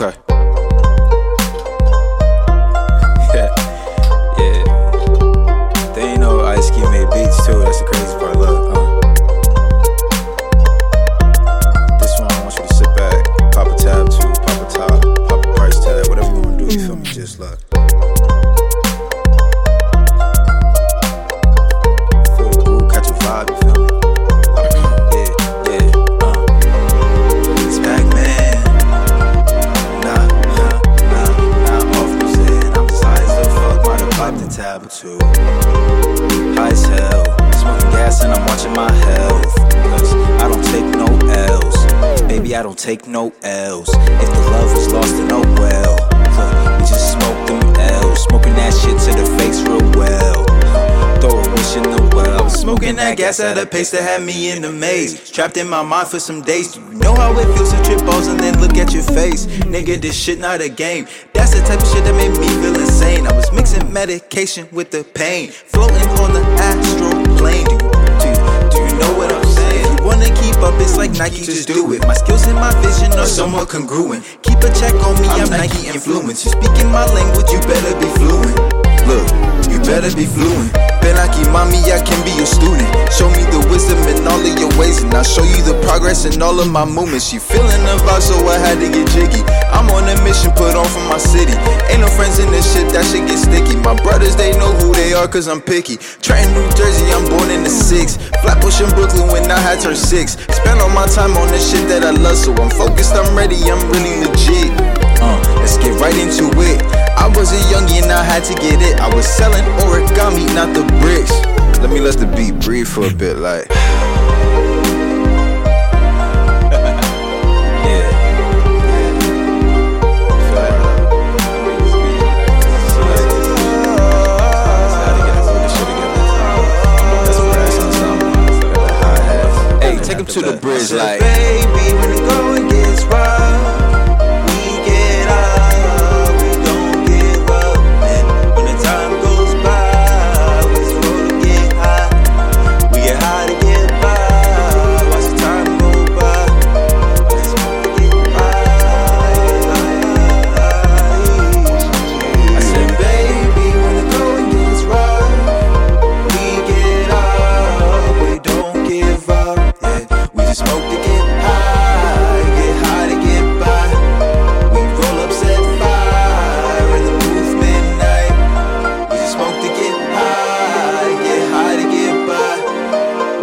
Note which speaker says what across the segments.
Speaker 1: Okay. Or two. High as hell, smoking gas and I'm watching my health. Cause I don't take no L's. Baby, I don't take no L's. If the love was lost, then oh well. Look, that gas at a pace that had me in the maze. Trapped in my mind for some days. Do you know how it feels to trip balls and then look at your face? Nigga, this shit not a game. That's the type of shit that made me feel insane. I was mixing medication with the pain. Floating on the astral plane. Do you, do you, do you know what I'm saying? You wanna keep up, it's like Nike, just do it. My skills and my vision are somewhat congruent. Keep a check on me, I'm Nike influence. You speaking my language, you better be fluent. Look, you better be fluent. Benaki, mommy, I can be your student. Show me the wisdom in all of your ways, and I'll show you the progress in all of my movements. She feeling the vibe, so I had to get jiggy. I'm on a mission, put on for my city. Ain't no friends in this shit, that shit get sticky. My brothers, they know who they are, cause I'm picky. Trenton, New Jersey, I'm born in the six. Flatbush in Brooklyn when I had turned six. Spend all my time on the shit that I love, so I'm focused, I'm ready, I'm really legit. Let's get right into it. I was a youngie and I had to get it. I was selling origami, not the bricks. Let me let the beat breathe for a bit, like. yeah. Hey, take him to the bridge, like.
Speaker 2: Baby,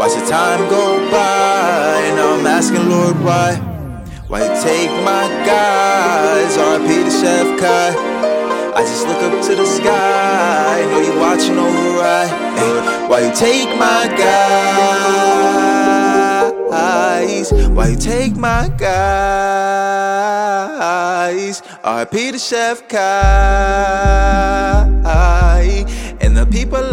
Speaker 2: Watch the time go by, and I'm asking Lord why. Why you take my guys? RP to Chef Kai. I just look up to the sky, know you watching over I. Why you take my guys? Why you take my guys? RP to Chef Kai. And the people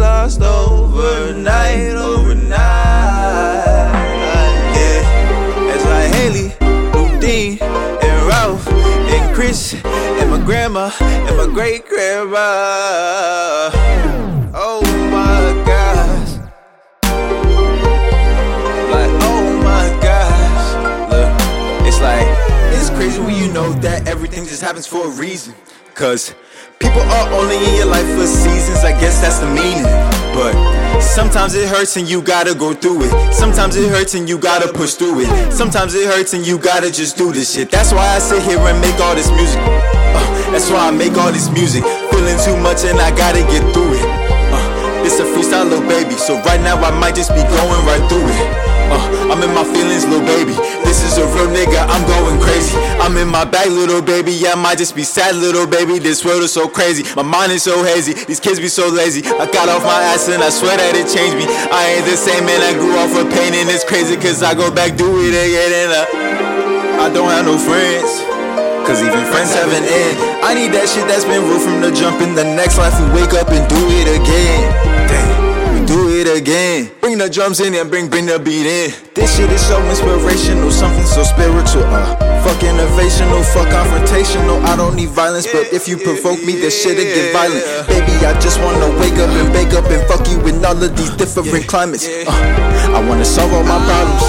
Speaker 2: great grandma. Oh my gosh. Like, oh my gosh. Look, it's like, it's crazy when you know that everything just happens for a reason. Cause people are only in your life for seasons, I guess that's the meaning. But sometimes it hurts and you gotta go through it. Sometimes it hurts and you gotta push through it. Sometimes it hurts and you gotta just do this shit. That's why I sit here and make all this music. Uh, that's why I make all this music. Feeling too much and I gotta get through it. This a freestyle, little baby. So right now I might just be going right through it. Uh, I'm in my feelings, little baby. This is a real nigga, I'm going crazy. I'm in my bag, little baby. Yeah, I might just be sad, little baby. This world is so crazy. My mind is so hazy. These kids be so lazy. I got off my ass and I swear that it changed me. I ain't the same man, I grew off of pain and it's crazy cause I go back, do it again and uh, I don't have no friends. Cause even friends have an end. I need that shit that's been real from the jump. In the next life, we wake up and do it again. Damn, we do it again. Bring the drums in and bring bring the beat in. This shit is so inspirational, something so spiritual. Uh, don't need violence, but if you provoke me, this shit'll get violent. Baby, I just wanna wake up and bake up and fuck you in all of these different climates. Uh, I wanna solve all my problems.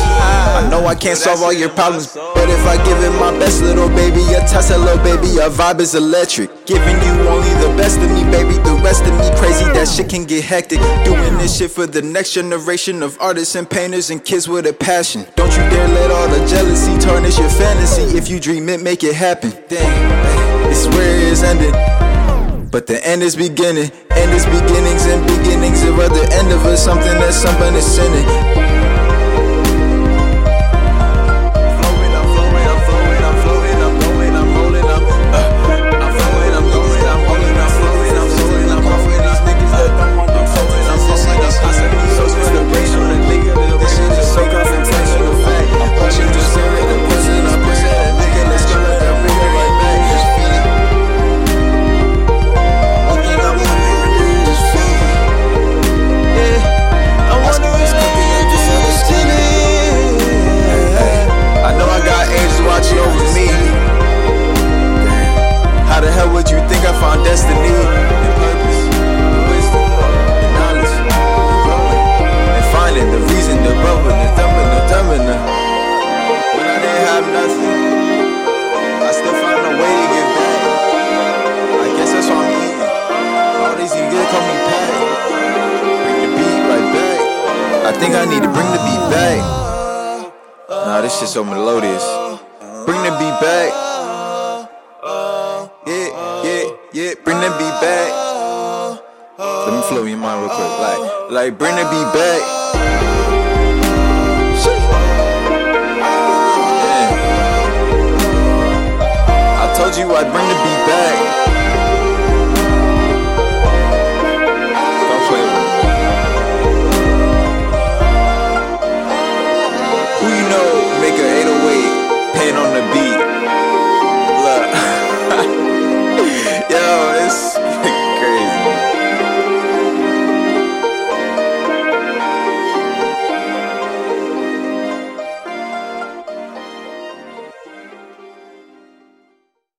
Speaker 2: I know I can't solve all your problems, but if I give it my best, little baby? A test, little baby, your vibe is electric. Giving you only the best of me, baby. The rest of me crazy, that shit can get hectic. Doing this shit for the next generation of artists and painters and kids with a passion. Don't you dare let all the jealousy tarnish your fantasy. If you dream it, make it happen. Damn, it's where it is ending. But the end is beginning, end is beginnings and beginnings of other end of us, something that someone is. Think I need to bring the beat back. Nah, this shit so melodious. Bring the beat back. Yeah, yeah, yeah. Bring the beat back. Let me flow your mind real quick. Like, like, bring the beat back. I told you I'd bring the beat back. Yo, it's.